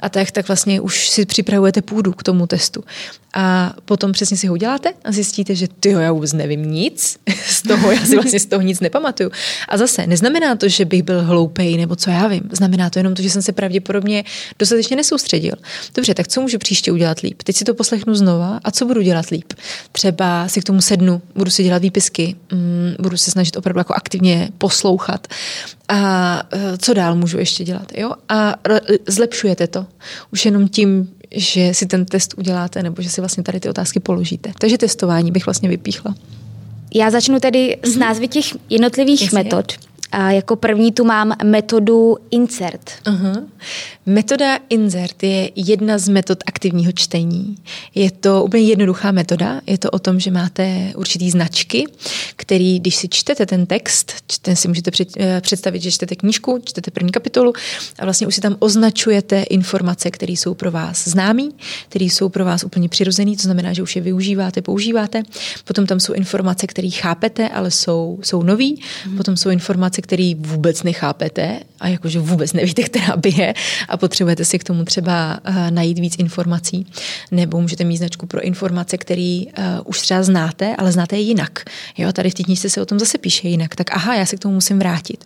a tak, tak vlastně už si připravujete půdu k tomu testu. A potom přesně si ho uděláte a zjistíte, že ty já vůbec nevím nic z toho, já si vlastně z toho nic nepamatuju. A zase, neznamená to, že bych byl hloupej nebo co já vím. Znamená to jenom to, že jsem se pravděpodobně dostatečně nesoustředil. Dobře, tak co můžu příště udělat líp? Teď si to poslechnu znova a co budu dělat líp? Třeba si k tomu sednu, budu si dělat výpisky, mm, budu se snažit opravdu jako aktivně poslouchat. A e, co dál můžu ještě dělat? Jo? A zlepšujete to. Už jenom tím, že si ten test uděláte nebo že si vlastně tady ty otázky položíte. Takže testování bych vlastně vypíchla. Já začnu tedy s mhm. názvy těch jednotlivých Jasně. metod. A jako první tu mám metodu insert. Uh-huh. Metoda insert je jedna z metod aktivního čtení. Je to úplně jednoduchá metoda. Je to o tom, že máte určitý značky, který, když si čtete ten text, ten si můžete eh, představit, že čtete knížku, čtete první kapitolu a vlastně už si tam označujete informace, které jsou pro vás známé, které jsou pro vás úplně přirozené, to znamená, že už je využíváte, používáte. Potom tam jsou informace, které chápete, ale jsou, jsou nový. Hmm. Potom jsou informace, informace, které vůbec nechápete a jakože vůbec nevíte, která by je a potřebujete si k tomu třeba uh, najít víc informací. Nebo můžete mít značku pro informace, které uh, už třeba znáte, ale znáte je jinak. Jo, tady v té knižce se o tom zase píše jinak. Tak aha, já se k tomu musím vrátit.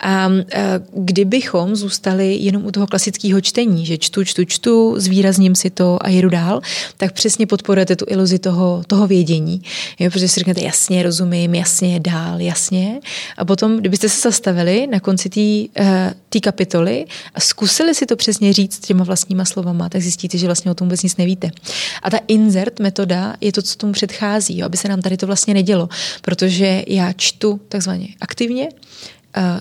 A uh, kdybychom zůstali jenom u toho klasického čtení, že čtu, čtu, čtu, zvýrazním si to a jedu dál, tak přesně podporujete tu iluzi toho, toho vědění. Jo, protože si řeknete jasně, rozumím, jasně, dál, jasně. A potom, kdybyste se zastavili na konci té uh, kapitoly a zkusili si to přesně říct těma vlastníma slovama, tak zjistíte, že vlastně o tom vůbec nic nevíte. A ta insert metoda je to, co tomu předchází, jo, aby se nám tady to vlastně nedělo, protože já čtu takzvaně aktivně,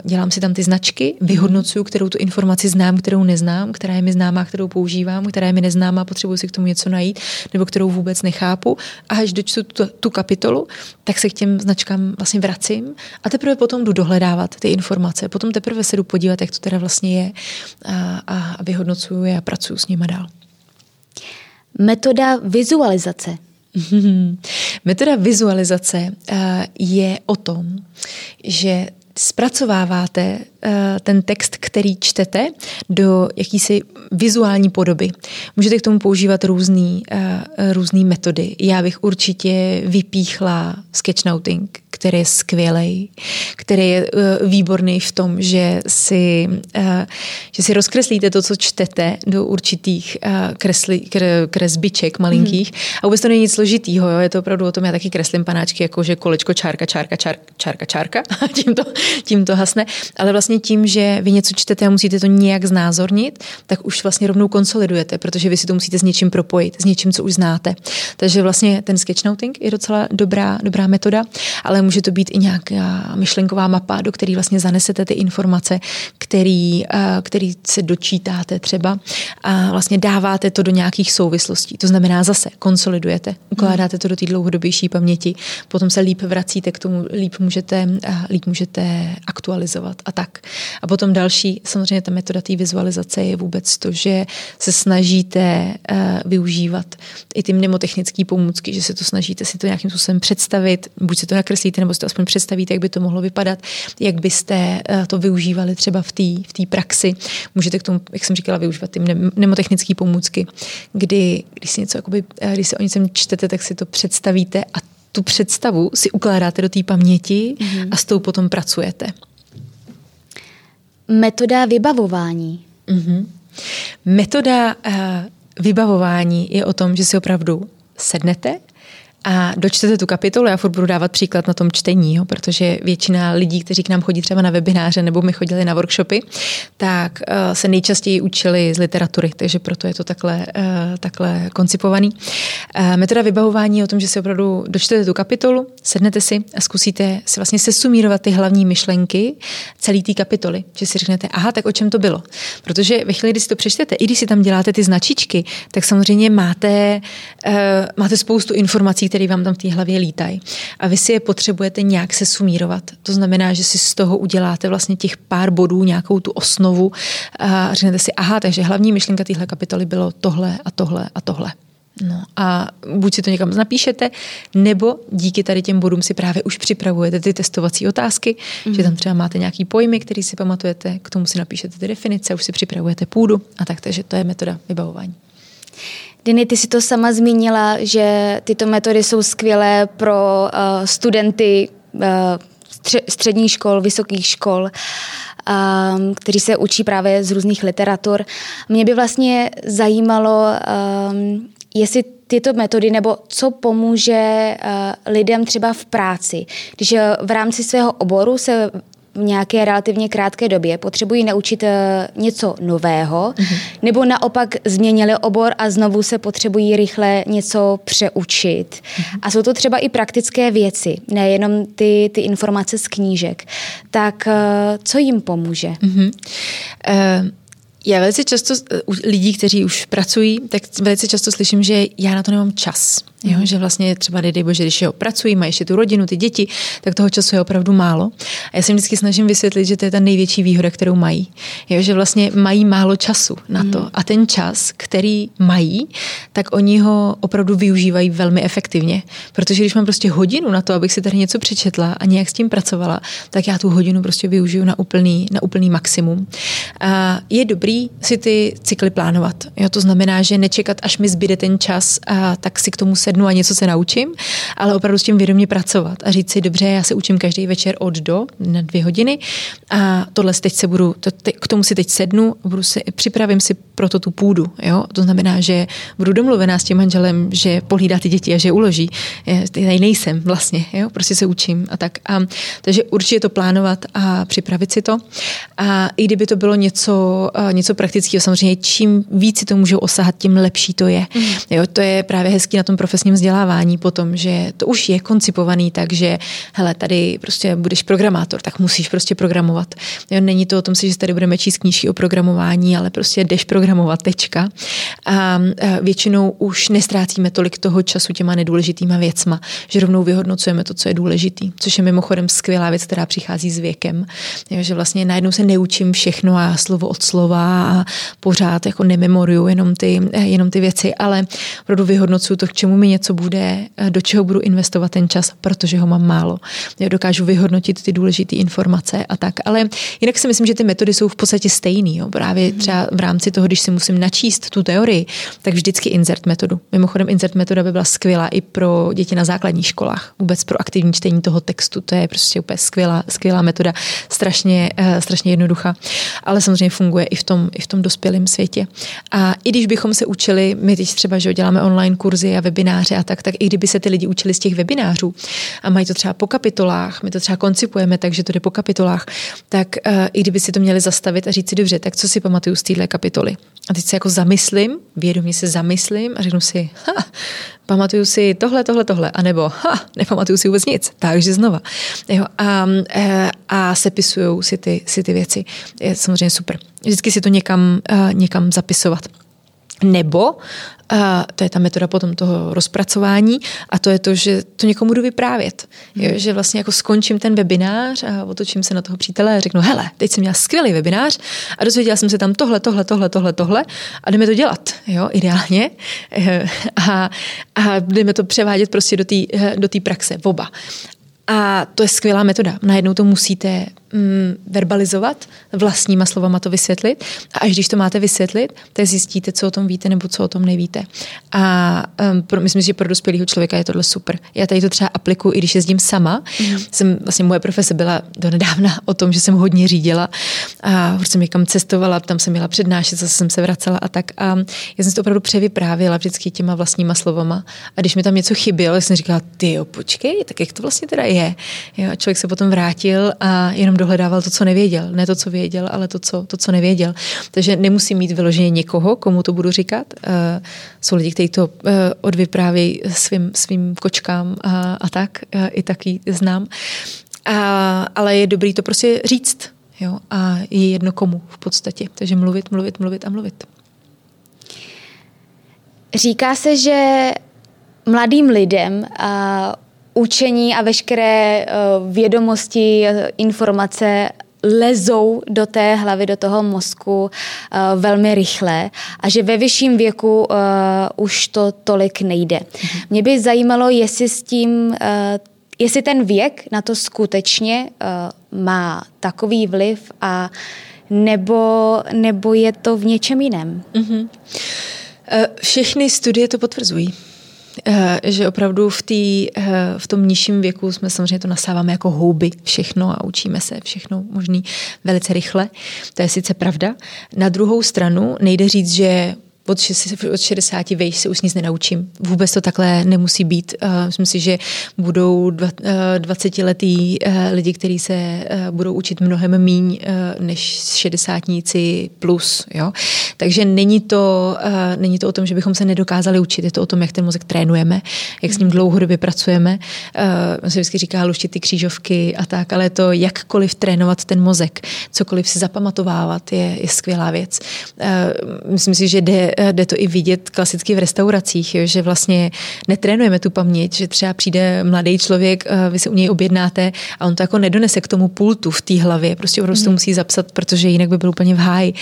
dělám si tam ty značky, vyhodnocuju, kterou tu informaci znám, kterou neznám, která je mi známá, kterou používám, která je mi neznámá, potřebuji si k tomu něco najít, nebo kterou vůbec nechápu. A až dočtu tu, tu kapitolu, tak se k těm značkám vlastně vracím a teprve potom jdu dohledávat ty informace. Potom teprve se jdu podívat, jak to teda vlastně je a, a, a vyhodnocuju je a pracuji s nimi dál. Metoda vizualizace. Metoda vizualizace je o tom, že zpracováváte uh, ten text, který čtete, do jakýsi vizuální podoby. Můžete k tomu používat různé uh, různý metody. Já bych určitě vypíchla sketchnoting, který je skvělý, který je uh, výborný v tom, že si, uh, že si rozkreslíte to, co čtete do určitých uh, kresli, kre, kresbiček malinkých. Hmm. A vůbec to není nic složitýho, jo? je to opravdu o tom, já taky kreslím panáčky, jako že kolečko, čárka, čárka, čárka, čárka, čárka a tím to, tím to hasne. Ale vlastně tím, že vy něco čtete a musíte to nějak znázornit, tak už vlastně rovnou konsolidujete, protože vy si to musíte s něčím propojit, s něčím, co už znáte. Takže vlastně ten sketchnoting je docela dobrá, dobrá metoda, ale může to být i nějaká myšlenková mapa, do které vlastně zanesete ty informace, který, který se dočítáte třeba a vlastně dáváte to do nějakých souvislostí. To znamená zase konsolidujete, ukládáte to do té dlouhodobější paměti, potom se líp vracíte k tomu, líp můžete, líp můžete aktualizovat a tak. A potom další, samozřejmě ta metoda té vizualizace je vůbec to, že se snažíte využívat i ty mnemotechnické pomůcky, že se to snažíte si to nějakým způsobem představit, buď se to nakreslíte nebo si to aspoň představíte, jak by to mohlo vypadat, jak byste to využívali třeba v té v praxi. Můžete k tomu, jak jsem říkala, využívat ty mnemotechnické pomůcky, kdy, když si něco, jakoby, když si o něčem čtete, tak si to představíte a tu představu si ukládáte do té paměti mm-hmm. a s tou potom pracujete. Metoda vybavování. Mm-hmm. Metoda uh, vybavování je o tom, že si opravdu sednete a dočtete tu kapitolu, já furt budu dávat příklad na tom čtení, jo, protože většina lidí, kteří k nám chodí třeba na webináře nebo my chodili na workshopy, tak uh, se nejčastěji učili z literatury, takže proto je to takhle, uh, takhle koncipovaný. Uh, metoda vybavování je o tom, že si opravdu dočtete tu kapitolu, sednete si a zkusíte si vlastně sesumírovat ty hlavní myšlenky celé té kapitoly, že si řeknete, aha, tak o čem to bylo. Protože ve chvíli, kdy si to přečtete, i když si tam děláte ty značičky, tak samozřejmě máte, uh, máte spoustu informací, které vám tam v té hlavě lítají. A vy si je potřebujete nějak se sumírovat. To znamená, že si z toho uděláte vlastně těch pár bodů, nějakou tu osnovu a řeknete si, aha, takže hlavní myšlenka téhle kapitoly bylo tohle a tohle a tohle. No a buď si to někam napíšete, nebo díky tady těm bodům si právě už připravujete ty testovací otázky, mm. že tam třeba máte nějaký pojmy, který si pamatujete, k tomu si napíšete ty definice, už si připravujete půdu a tak, takže to je metoda vybavování. Diny, ty si to sama zmínila, že tyto metody jsou skvělé pro uh, studenty uh, středních škol, vysokých škol, um, kteří se učí právě z různých literatur. Mě by vlastně zajímalo, um, jestli tyto metody nebo co pomůže uh, lidem třeba v práci. Když v rámci svého oboru se v nějaké relativně krátké době potřebují naučit eh, něco nového, mm-hmm. nebo naopak změnili obor a znovu se potřebují rychle něco přeučit. Mm-hmm. A jsou to třeba i praktické věci, nejenom ty, ty informace z knížek. Tak eh, co jim pomůže? Mm-hmm. Uh... Já velice často u lidí, kteří už pracují, tak velice často slyším, že já na to nemám čas. Jo, že vlastně třeba, dej bože, když jo, pracují, mají ještě tu rodinu, ty děti, tak toho času je opravdu málo. A já se vždycky snažím vysvětlit, že to je ta největší výhoda, kterou mají. Jo, že vlastně mají málo času na to. Mm. A ten čas, který mají, tak oni ho opravdu využívají velmi efektivně. Protože když mám prostě hodinu na to, abych si tady něco přečetla a nějak s tím pracovala, tak já tu hodinu prostě využiju na úplný, na úplný maximum. A je dobrý si ty cykly plánovat. Jo, to znamená, že nečekat, až mi zbyde ten čas, a tak si k tomu se sednu a něco se naučím, ale opravdu s tím vědomě pracovat a říct si, dobře, já se učím každý večer od do na dvě hodiny a tohle teď se budu, to, te, k tomu si teď sednu, budu si, připravím si proto tu půdu. Jo? To znamená, že budu domluvená s tím manželem, že pohlídá ty děti a že uloží. Já nejsem vlastně, jo? prostě se učím a tak. A, takže určitě to plánovat a připravit si to. A i kdyby to bylo něco, něco praktického, samozřejmě čím víc si to můžou osahat, tím lepší to je. Mm. Jo? To je právě hezký na tom profesionálním profesním vzdělávání potom, že to už je koncipovaný tak, že hele, tady prostě budeš programátor, tak musíš prostě programovat. Jo, není to o tom, že tady budeme číst knížky o programování, ale prostě jdeš programovat, tečka. A většinou už nestrácíme tolik toho času těma nedůležitýma věcma, že rovnou vyhodnocujeme to, co je důležitý, což je mimochodem skvělá věc, která přichází s věkem, jo, že vlastně najednou se neučím všechno a slovo od slova a pořád jako nememoruju jenom ty, jenom ty věci, ale opravdu vyhodnocuju to, k čemu mi něco bude, eh, do čeho budu investovat ten čas, protože ho mám málo. Já dokážu vyhodnotit ty důležité informace a tak. Ale jinak si myslím, že ty metody jsou v podstatě stejné. Právě mhm. třeba v rámci toho, když si musím načíst tu teorii, tak vždycky insert metodu. Mimochodem insert metoda by byla skvělá i pro děti na základních školách. Vůbec pro aktivní čtení toho textu. To je prostě úplně skvělá, skvělá metoda, strašně, uh, strašně jednoduchá. Ale samozřejmě funguje i v tom, i v tom dospělém světě. A i když bychom se učili, my teď třeba, že děláme online kurzy a webináře, webináře a tak, tak i kdyby se ty lidi učili z těch webinářů a mají to třeba po kapitolách, my to třeba koncipujeme tak, že to jde po kapitolách, tak uh, i kdyby si to měli zastavit a říct si, dobře, tak co si pamatuju z téhle kapitoly? A teď se jako zamyslím, vědomě se zamyslím a řeknu si, ha, pamatuju si tohle, tohle, tohle, anebo ha, nepamatuju si vůbec nic, takže znova. Jo, a, eh, a sepisuju si ty, si ty věci. Je samozřejmě super. Vždycky si to někam, uh, někam zapisovat. Nebo a to je ta metoda potom toho rozpracování a to je to, že to někomu budu vyprávět. Hmm. Jo, že vlastně jako skončím ten webinář a otočím se na toho přítele a řeknu, hele, teď jsem měla skvělý webinář a dozvěděla jsem se tam tohle, tohle, tohle, tohle, tohle a jdeme to dělat, jo, ideálně. A, a jdeme to převádět prostě do té do praxe, oba. A to je skvělá metoda. Najednou to musíte mm, verbalizovat, vlastníma slovama to vysvětlit a až když to máte vysvětlit, tak zjistíte, co o tom víte nebo co o tom nevíte. A um, pro, myslím, že pro dospělého člověka je tohle super. Já tady to třeba aplikuju, i když jezdím sama. Mm. Jsem, vlastně moje profese byla do nedávna o tom, že jsem hodně řídila a už jsem někam cestovala, tam jsem měla přednášet, zase jsem se vracela a tak. A já jsem to opravdu převyprávěla vždycky těma vlastníma slovama. A když mi tam něco chybělo, jsem říkala, ty jo, počkej, tak jak to vlastně teda je? Jo, a člověk se potom vrátil a jenom dohledával to, co nevěděl. Ne to, co věděl, ale to, co, to, co nevěděl. Takže nemusí mít vyloženě někoho, komu to budu říkat. Uh, jsou lidi, kteří to uh, odvyprávějí svým, svým kočkám a, a tak. Uh, I taky znám. A, ale je dobrý to prostě říct. Jo? A je jedno komu v podstatě. Takže mluvit, mluvit, mluvit a mluvit. Říká se, že mladým lidem a učení a veškeré vědomosti, informace lezou do té hlavy, do toho mozku uh, velmi rychle a že ve vyšším věku uh, už to tolik nejde. Mm-hmm. Mě by zajímalo, jestli s tím, uh, jestli ten věk na to skutečně má takový vliv a nebo, nebo je to v něčem jiném. Mm-hmm. Všechny studie to potvrzují. Eh, že opravdu v, tý, eh, v tom nižším věku jsme samozřejmě to nasáváme jako houby všechno a učíme se všechno možný velice rychle. To je sice pravda. Na druhou stranu nejde říct, že od, od 60 vejš se už nic nenaučím. Vůbec to takhle nemusí být. Uh, myslím si, že budou dva, uh, 20-letý uh, lidi, kteří se budou učit mnohem míň než šedesátníci plus. Jo? Takže není to, není to o tom, že bychom se nedokázali učit. Je to o tom, jak ten mozek trénujeme, jak s ním dlouhodobě pracujeme. Uh, se vždycky říká luštit ty křížovky a tak, ale to jakkoliv trénovat ten mozek, cokoliv si zapamatovávat, je, je skvělá věc. Myslím si, že jde Eh, jde to i vidět klasicky v restauracích, že vlastně netrénujeme tu paměť, že třeba přijde mladý člověk, eh, vy se u něj objednáte a on to jako nedonese k tomu pultu v té hlavě, prostě opravdu mm. to musí zapsat, protože jinak by byl úplně v háji.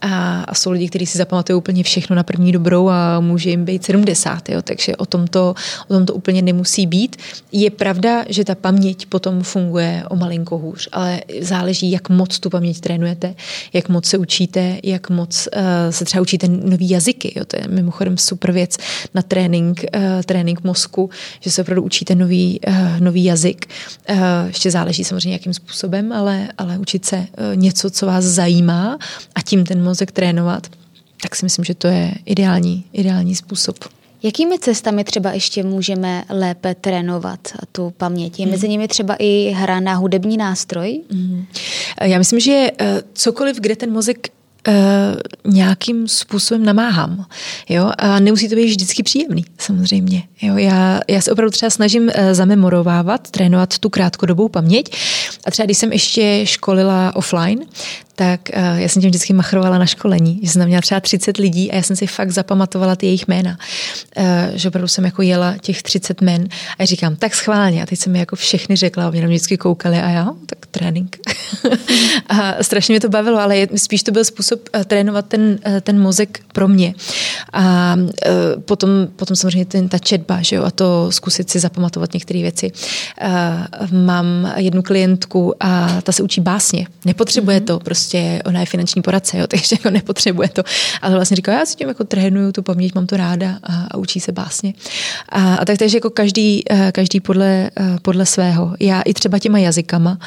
A, a jsou lidi, kteří si zapamatují úplně všechno na první dobrou a může jim být 70, jo? takže o tom, to, o tom to úplně nemusí být. Je pravda, že ta paměť potom funguje o malinko hůř, ale záleží, jak moc tu paměť trénujete, jak moc se učíte, jak moc uh, se třeba učíte nový jazyky. Jo. To je mimochodem super věc na trénink, uh, trénink mozku, že se opravdu učíte nový, uh, nový jazyk. Uh, ještě záleží samozřejmě, jakým způsobem, ale, ale učit se uh, něco, co vás zajímá a tím ten mozek trénovat, tak si myslím, že to je ideální, ideální způsob. Jakými cestami třeba ještě můžeme lépe trénovat tu paměť? Je mezi hmm. nimi třeba i hra na hudební nástroj? Mm. Já myslím, že cokoliv, kde ten mozek nějakým způsobem namáhám. Jo? A nemusí to být vždycky příjemný, samozřejmě. Jo? Já, já se opravdu třeba snažím uh, zamemorovávat, trénovat tu krátkodobou paměť. A třeba když jsem ještě školila offline, tak uh, já jsem tím vždycky machrovala na školení, že jsem měla třeba 30 lidí a já jsem si fakt zapamatovala ty jejich jména. Uh, že opravdu jsem jako jela těch 30 men a říkám, tak schválně. A teď jsem mi jako všechny řekla, a mě vždycky koukali a já, tak trénink. a strašně mě to bavilo, ale je, spíš to byl způsob uh, trénovat ten, uh, ten mozek pro mě. A uh, potom, potom samozřejmě ten, ta četba, že jo, a to zkusit si zapamatovat některé věci. Uh, mám jednu klientku a ta se učí básně. Nepotřebuje mm-hmm. to, prostě prostě ona je finanční poradce, jo, takže jako nepotřebuje to. Ale vlastně říká, já si tím jako trénuju tu paměť, mám to ráda a, a učí se básně. A, a tak takže jako každý, eh, každý podle, eh, podle svého. Já i třeba těma jazykama.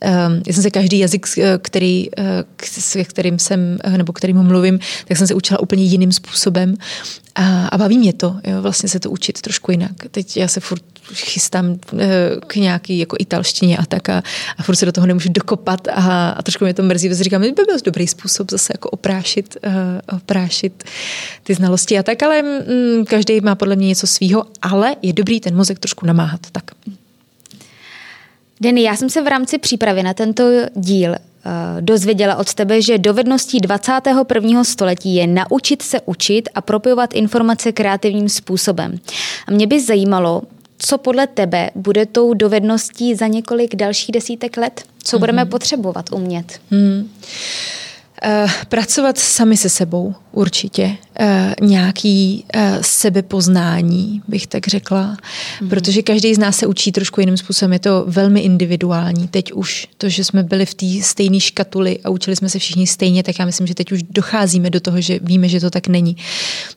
Ehm, já jsem se každý jazyk, eh, který, kterým jsem, nebo kterým mluvím, tak jsem se učila úplně jiným způsobem. A, a baví mě to, jo, vlastně se to učit trošku jinak. Teď já se furt chystám eh, k nějaký jako italštině a tak a, a furt se do toho nemůžu dokopat a, a trošku mě to mrzí, protože říkám, by byl dobrý způsob zase jako oprášit, uh, oprášit ty znalosti a tak, ale mm, každý má podle mě něco svýho, ale je dobrý ten mozek trošku namáhat, tak. Denny, já jsem se v rámci přípravy na tento díl Eh, dozvěděla od tebe, že dovedností 21. století je naučit se učit a propojovat informace kreativním způsobem. A mě by zajímalo, co podle tebe bude tou dovedností za několik dalších desítek let? Co mm-hmm. budeme potřebovat umět? Mm. Uh, pracovat sami se sebou určitě. Uh, nějaký uh, sebepoznání, bych tak řekla, mm-hmm. protože každý z nás se učí trošku jiným způsobem, je to velmi individuální. Teď už to, že jsme byli v té stejné škatuli a učili jsme se všichni stejně, tak já myslím, že teď už docházíme do toho, že víme, že to tak není.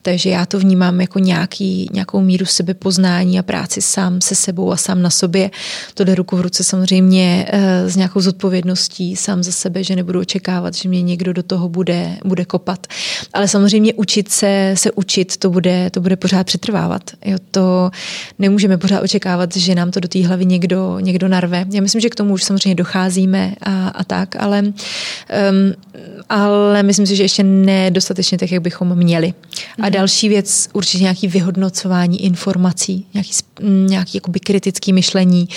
Takže já to vnímám jako nějaký, nějakou míru sebepoznání a práci sám se sebou a sám na sobě. To jde ruku v ruce samozřejmě uh, s nějakou zodpovědností sám za sebe, že nebudu očekávat, že mě někdo do toho bude, bude kopat. Ale samozřejmě učit se, se učit, to bude, to bude pořád přetrvávat. Jo, to nemůžeme pořád očekávat, že nám to do té hlavy někdo, někdo narve. Já myslím, že k tomu už samozřejmě docházíme a, a tak, ale, um, ale myslím si, že ještě nedostatečně tak, jak bychom měli. A mhm. další věc, určitě nějaký vyhodnocování informací, nějaký, nějaký jakoby kritický myšlení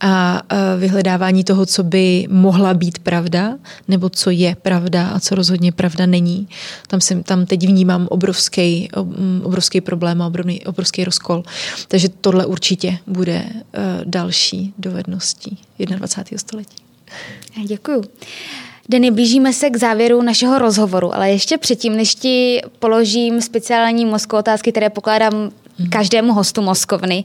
a vyhledávání toho, co by mohla být pravda, nebo co je pravda a co rozhodně pravda není. Tam, jsem, tam teď vnímám obrovský, obrovský problém a obrovský, obrovský rozkol. Takže tohle určitě bude uh, další dovedností 21. století. Děkuju. Denny, blížíme se k závěru našeho rozhovoru, ale ještě předtím, než ti položím speciální mozkové otázky, které pokládám Mhm. každému hostu Moskovny.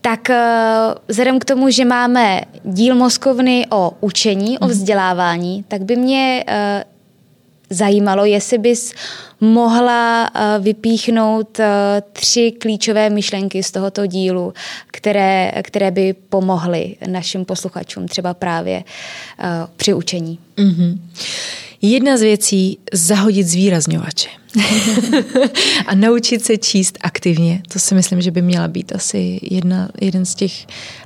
Tak eh, vzhledem k tomu, že máme díl Moskovny o učení, o mhm. vzdělávání, tak by mě eh, zajímalo, jestli bys mohla eh, vypíchnout tři klíčové myšlenky z tohoto dílu, které, které by pomohly našim posluchačům třeba právě při učení. Mm-hmm. Jedna z věcí zahodit zvýrazňovače. a naučit se číst aktivně. To si myslím, že by měla být asi jedna, jeden z těch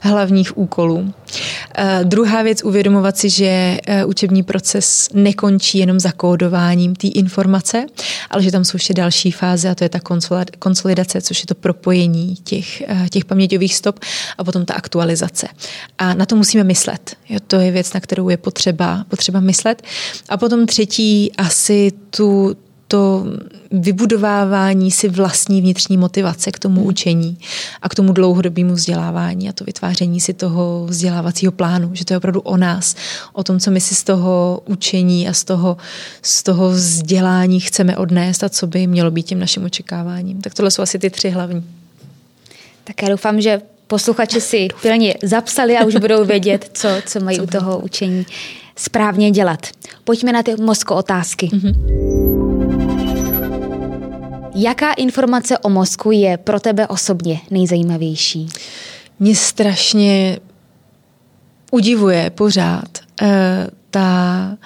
hlavních úkolů. Uh, druhá věc, uvědomovat si, že uh, učební proces nekončí jenom zakódováním té informace, ale že tam jsou ještě další fáze a to je ta konsolidace, což je to propojení těch, uh, těch paměťových stop a potom ta aktualizace. A na to musíme myslet. Jo, to je věc, na kterou je potřeba, potřeba myslet. A potom třetí asi tu, to vybudovávání si vlastní vnitřní motivace k tomu hmm. učení a k tomu dlouhodobému vzdělávání a to vytváření si toho vzdělávacího plánu, že to je opravdu o nás, o tom, co my si z toho učení a z toho, z toho vzdělání chceme odnést a co by mělo být tím naším očekáváním. Tak tohle jsou asi ty tři hlavní. Tak já doufám, že posluchači si pilně zapsali a už budou vědět, co, co mají co u toho učení správně dělat. Pojďme na ty mozko otázky. Mm-hmm. Jaká informace o mozku je pro tebe osobně nejzajímavější? Mě strašně udivuje pořád uh, ta,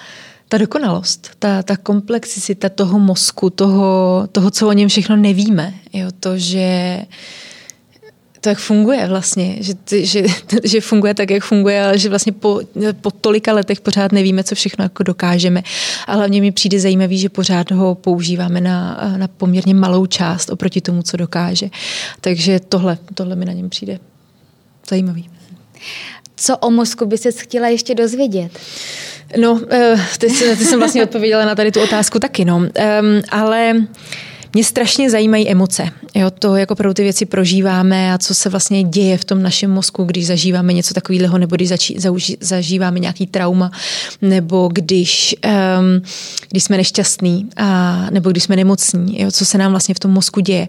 ta dokonalost, ta, ta komplexicita toho mozku, toho, toho, co o něm všechno nevíme. Jo, to, že uh, to, jak funguje vlastně, že, že, že funguje tak, jak funguje, ale že vlastně po, po tolika letech pořád nevíme, co všechno jako dokážeme. A hlavně mi přijde zajímavý, že pořád ho používáme na, na poměrně malou část oproti tomu, co dokáže. Takže tohle, tohle mi na něm přijde zajímavý. Co o mozku by se chtěla ještě dozvědět? No, eh, teď, teď jsem vlastně odpověděla na tady tu otázku taky, no. Um, ale mě strašně zajímají emoce. Jo, to, jako pro ty věci prožíváme a co se vlastně děje v tom našem mozku, když zažíváme něco takového, nebo když začí, zauži, zažíváme nějaký trauma, nebo když, um, když jsme nešťastní, a, nebo když jsme nemocní, jo, co se nám vlastně v tom mozku děje.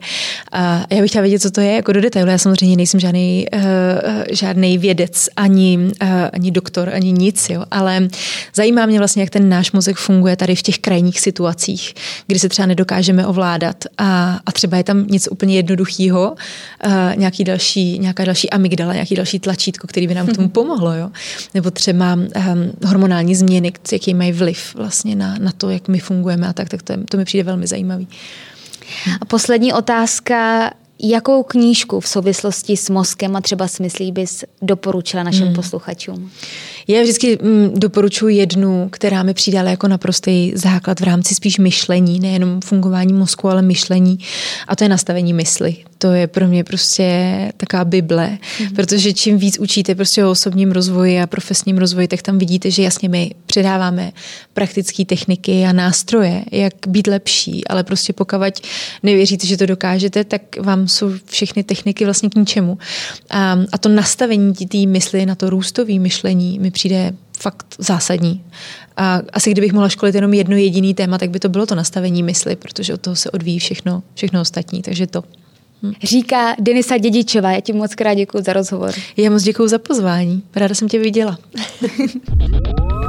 A já bych chtěla vědět, co to je jako do detailu. Já samozřejmě nejsem žádný, uh, žádný vědec, ani, uh, ani doktor, ani nic, jo, ale zajímá mě vlastně, jak ten náš mozek funguje tady v těch krajních situacích, kdy se třeba nedokážeme ovládat a, a třeba je tam něco úplně jednoduchého, uh, nějaký další, nějaká další amygdala, nějaký další tlačítko, který by nám k tomu mhm. pomohlo. Jo? Nebo třeba um, hormonální změny, jaký mají vliv vlastně na, na to, jak my fungujeme a tak, tak to, je, to mi přijde velmi zajímavý. A poslední otázka, Jakou knížku v souvislosti s mozkem a třeba s myslí bys doporučila našim hmm. posluchačům? Já vždycky mm, doporučuji jednu, která mi přidala jako naprostý základ v rámci spíš myšlení, nejenom fungování mozku, ale myšlení. A to je nastavení mysli to je pro mě prostě taková bible, mm-hmm. protože čím víc učíte prostě o osobním rozvoji a profesním rozvoji, tak tam vidíte, že jasně my předáváme praktické techniky a nástroje, jak být lepší, ale prostě pokud nevěříte, že to dokážete, tak vám jsou všechny techniky vlastně k ničemu. A, a to nastavení té mysli na to růstové myšlení mi přijde fakt zásadní. A asi kdybych mohla školit jenom jedno jediný téma, tak by to bylo to nastavení mysli, protože od toho se odvíjí všechno, všechno ostatní, takže to. Hm. Říká Denisa Dědičová. Já ti moc krát děkuji za rozhovor. Já moc děkuji za pozvání. Ráda jsem tě viděla.